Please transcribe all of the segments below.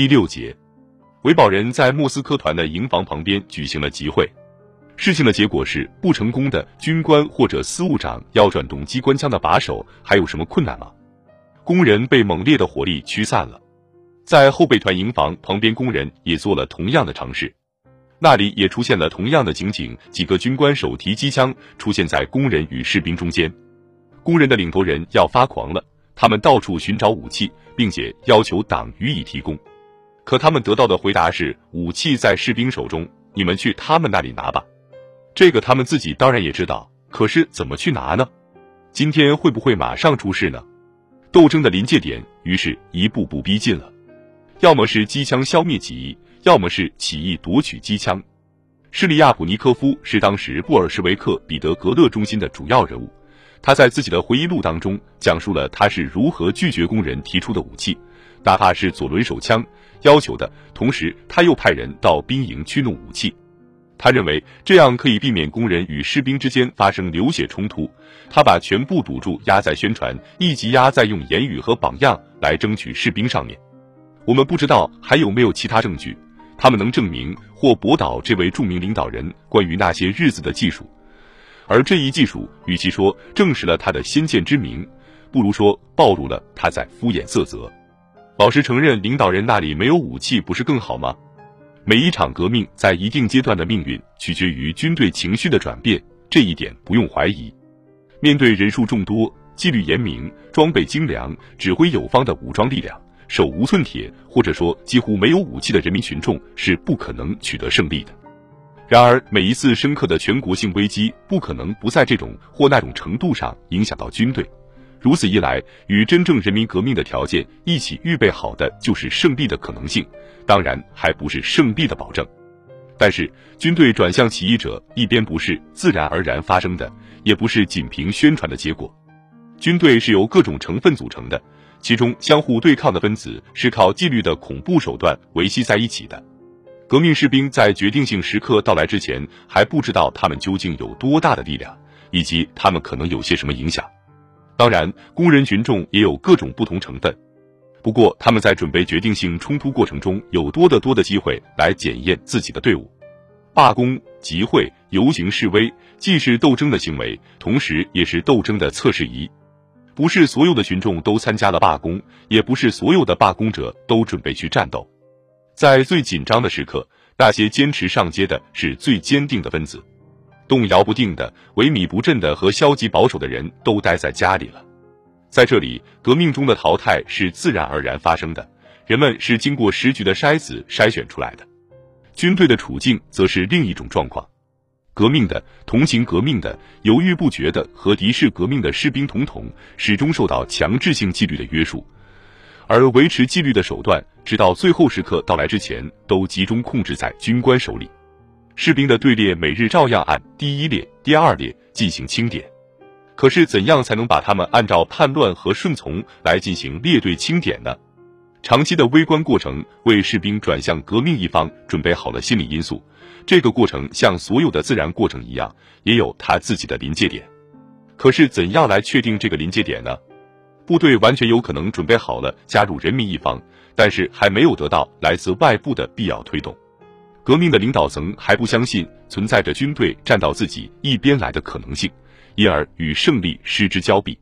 第六节，维保人在莫斯科团的营房旁边举行了集会。事情的结果是不成功的。军官或者司务长要转动机关枪的把手，还有什么困难吗？工人被猛烈的火力驱散了。在后备团营房旁边，工人也做了同样的尝试，那里也出现了同样的情景：几个军官手提机枪出现在工人与士兵中间。工人的领头人要发狂了，他们到处寻找武器，并且要求党予以提供。可他们得到的回答是：武器在士兵手中，你们去他们那里拿吧。这个他们自己当然也知道，可是怎么去拿呢？今天会不会马上出事呢？斗争的临界点于是一步步逼近了，要么是机枪消灭起义，要么是起义夺取机枪。施里亚普尼科夫是当时布尔什维克彼得格勒中心的主要人物，他在自己的回忆录当中讲述了他是如何拒绝工人提出的武器，哪怕是左轮手枪要求的，同时他又派人到兵营去弄武器。他认为这样可以避免工人与士兵之间发生流血冲突。他把全部赌注压在宣传，以及压在用言语和榜样来争取士兵上面。我们不知道还有没有其他证据，他们能证明或驳倒这位著名领导人关于那些日子的技术。而这一技术，与其说证实了他的先见之明，不如说暴露了他在敷衍塞责。老实承认领导人那里没有武器，不是更好吗？每一场革命在一定阶段的命运取决于军队情绪的转变，这一点不用怀疑。面对人数众多、纪律严明、装备精良、指挥有方的武装力量，手无寸铁或者说几乎没有武器的人民群众是不可能取得胜利的。然而，每一次深刻的全国性危机不可能不在这种或那种程度上影响到军队。如此一来，与真正人民革命的条件一起预备好的就是胜利的可能性。当然还不是胜利的保证，但是军队转向起义者一边不是自然而然发生的，也不是仅凭宣传的结果。军队是由各种成分组成的，其中相互对抗的分子是靠纪律的恐怖手段维系在一起的。革命士兵在决定性时刻到来之前还不知道他们究竟有多大的力量，以及他们可能有些什么影响。当然，工人群众也有各种不同成分。不过，他们在准备决定性冲突过程中有多得多的机会来检验自己的队伍。罢工、集会、游行示威，既是斗争的行为，同时也是斗争的测试仪。不是所有的群众都参加了罢工，也不是所有的罢工者都准备去战斗。在最紧张的时刻，那些坚持上街的是最坚定的分子，动摇不定的、萎靡不振的和消极保守的人都待在家里了。在这里，革命中的淘汰是自然而然发生的，人们是经过时局的筛子筛选出来的。军队的处境则是另一种状况，革命的、同情革命的、犹豫不决的和敌视革命的士兵统统始终受到强制性纪律的约束，而维持纪律的手段，直到最后时刻到来之前，都集中控制在军官手里。士兵的队列每日照样按第一列、第二列进行清点。可是，怎样才能把他们按照叛乱和顺从来进行列队清点呢？长期的微观过程为士兵转向革命一方准备好了心理因素。这个过程像所有的自然过程一样，也有它自己的临界点。可是，怎样来确定这个临界点呢？部队完全有可能准备好了加入人民一方，但是还没有得到来自外部的必要推动。革命的领导层还不相信存在着军队站到自己一边来的可能性。因而与胜利失之交臂，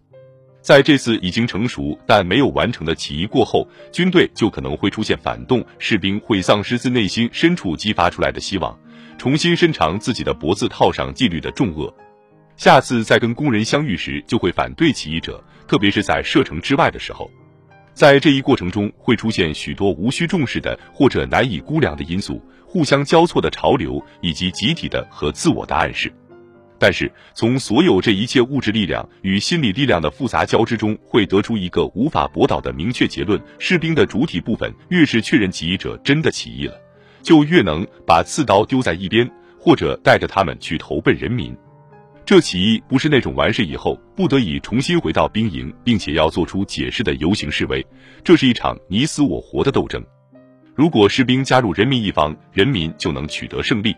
在这次已经成熟但没有完成的起义过后，军队就可能会出现反动，士兵会丧失自内心深处激发出来的希望，重新伸长自己的脖子，套上纪律的重轭。下次再跟工人相遇时，就会反对起义者，特别是在射程之外的时候。在这一过程中，会出现许多无需重视的或者难以估量的因素，互相交错的潮流，以及集体的和自我的暗示。但是，从所有这一切物质力量与心理力量的复杂交织中，会得出一个无法驳倒的明确结论：士兵的主体部分越是确认起义者真的起义了，就越能把刺刀丢在一边，或者带着他们去投奔人民。这起义不是那种完事以后不得已重新回到兵营，并且要做出解释的游行示威，这是一场你死我活的斗争。如果士兵加入人民一方，人民就能取得胜利。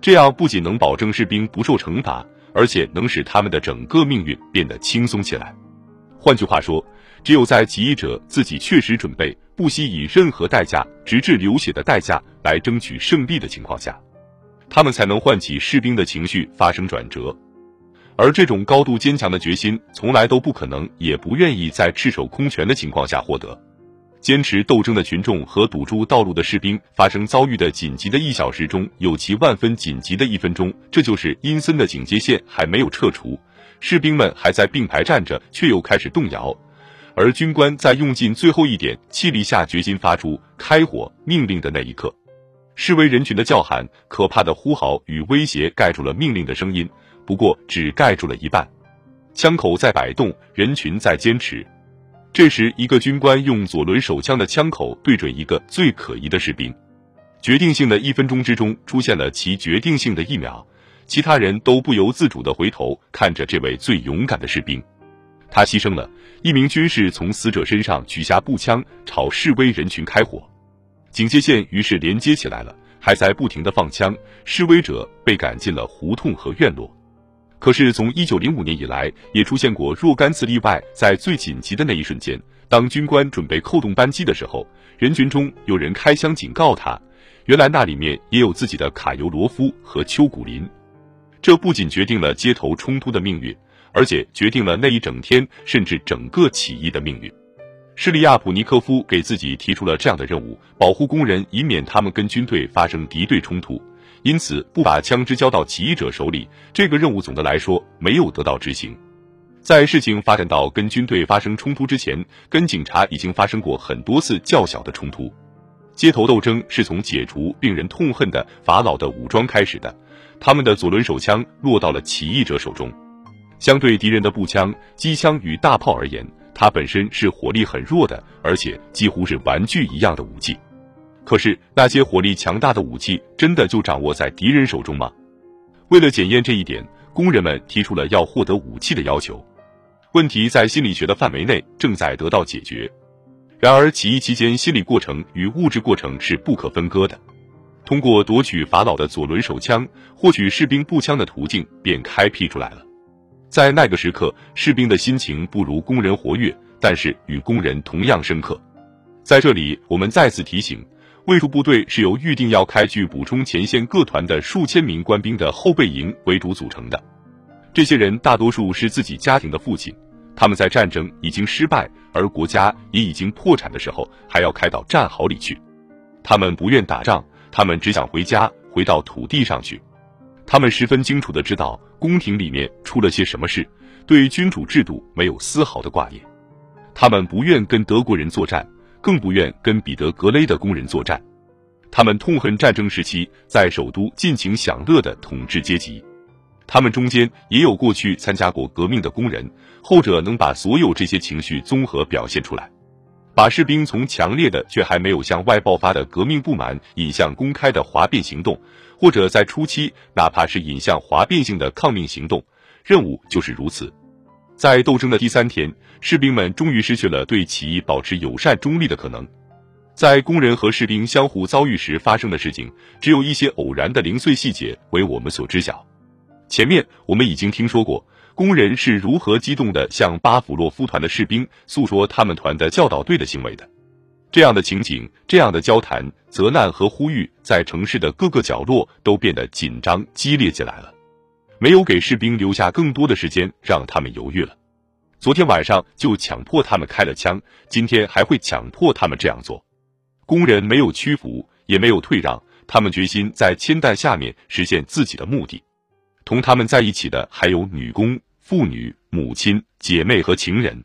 这样不仅能保证士兵不受惩罚，而且能使他们的整个命运变得轻松起来。换句话说，只有在起义者自己确实准备，不惜以任何代价，直至流血的代价来争取胜利的情况下，他们才能唤起士兵的情绪发生转折。而这种高度坚强的决心，从来都不可能，也不愿意在赤手空拳的情况下获得。坚持斗争的群众和堵住道路的士兵发生遭遇的紧急的一小时中，有其万分紧急的一分钟，这就是阴森的警戒线还没有撤除，士兵们还在并排站着，却又开始动摇。而军官在用尽最后一点气力下决心发出开火命令的那一刻，示威人群的叫喊、可怕的呼号与威胁盖住了命令的声音。不过只盖住了一半，枪口在摆动，人群在坚持。这时，一个军官用左轮手枪的枪口对准一个最可疑的士兵。决定性的一分钟之中，出现了其决定性的一秒，其他人都不由自主的回头看着这位最勇敢的士兵。他牺牲了。一名军士从死者身上取下步枪，朝示威人群开火。警戒线于是连接起来了，还在不停的放枪。示威者被赶进了胡同和院落。可是，从一九零五年以来，也出现过若干次例外。在最紧急的那一瞬间，当军官准备扣动扳机的时候，人群中有人开枪警告他。原来那里面也有自己的卡尤罗夫和丘古林。这不仅决定了街头冲突的命运，而且决定了那一整天甚至整个起义的命运。施利亚普尼科夫给自己提出了这样的任务：保护工人，以免他们跟军队发生敌对冲突。因此，不把枪支交到起义者手里，这个任务总的来说没有得到执行。在事情发展到跟军队发生冲突之前，跟警察已经发生过很多次较小的冲突。街头斗争是从解除令人痛恨的法老的武装开始的，他们的左轮手枪落到了起义者手中。相对敌人的步枪、机枪与大炮而言，它本身是火力很弱的，而且几乎是玩具一样的武器。可是那些火力强大的武器真的就掌握在敌人手中吗？为了检验这一点，工人们提出了要获得武器的要求。问题在心理学的范围内正在得到解决。然而起义期间，心理过程与物质过程是不可分割的。通过夺取法老的左轮手枪，获取士兵步枪的途径便开辟出来了。在那个时刻，士兵的心情不如工人活跃，但是与工人同样深刻。在这里，我们再次提醒。卫戍部队是由预定要开具补充前线各团的数千名官兵的后备营为主组成的。这些人大多数是自己家庭的父亲，他们在战争已经失败而国家也已经破产的时候，还要开到战壕里去。他们不愿打仗，他们只想回家，回到土地上去。他们十分清楚的知道宫廷里面出了些什么事，对君主制度没有丝毫的挂念。他们不愿跟德国人作战。更不愿跟彼得格雷的工人作战，他们痛恨战争时期在首都尽情享乐的统治阶级。他们中间也有过去参加过革命的工人，后者能把所有这些情绪综合表现出来，把士兵从强烈的却还没有向外爆发的革命不满引向公开的哗变行动，或者在初期哪怕是引向哗变性的抗命行动。任务就是如此。在斗争的第三天，士兵们终于失去了对起义保持友善中立的可能。在工人和士兵相互遭遇时发生的事情，只有一些偶然的零碎细节为我们所知晓。前面我们已经听说过工人是如何激动地向巴甫洛夫团的士兵诉说他们团的教导队的行为的。这样的情景、这样的交谈、责难和呼吁，在城市的各个角落都变得紧张激烈起来了。没有给士兵留下更多的时间让他们犹豫了。昨天晚上就强迫他们开了枪，今天还会强迫他们这样做。工人没有屈服，也没有退让，他们决心在铅弹下面实现自己的目的。同他们在一起的还有女工、妇女、母亲、姐妹和情人。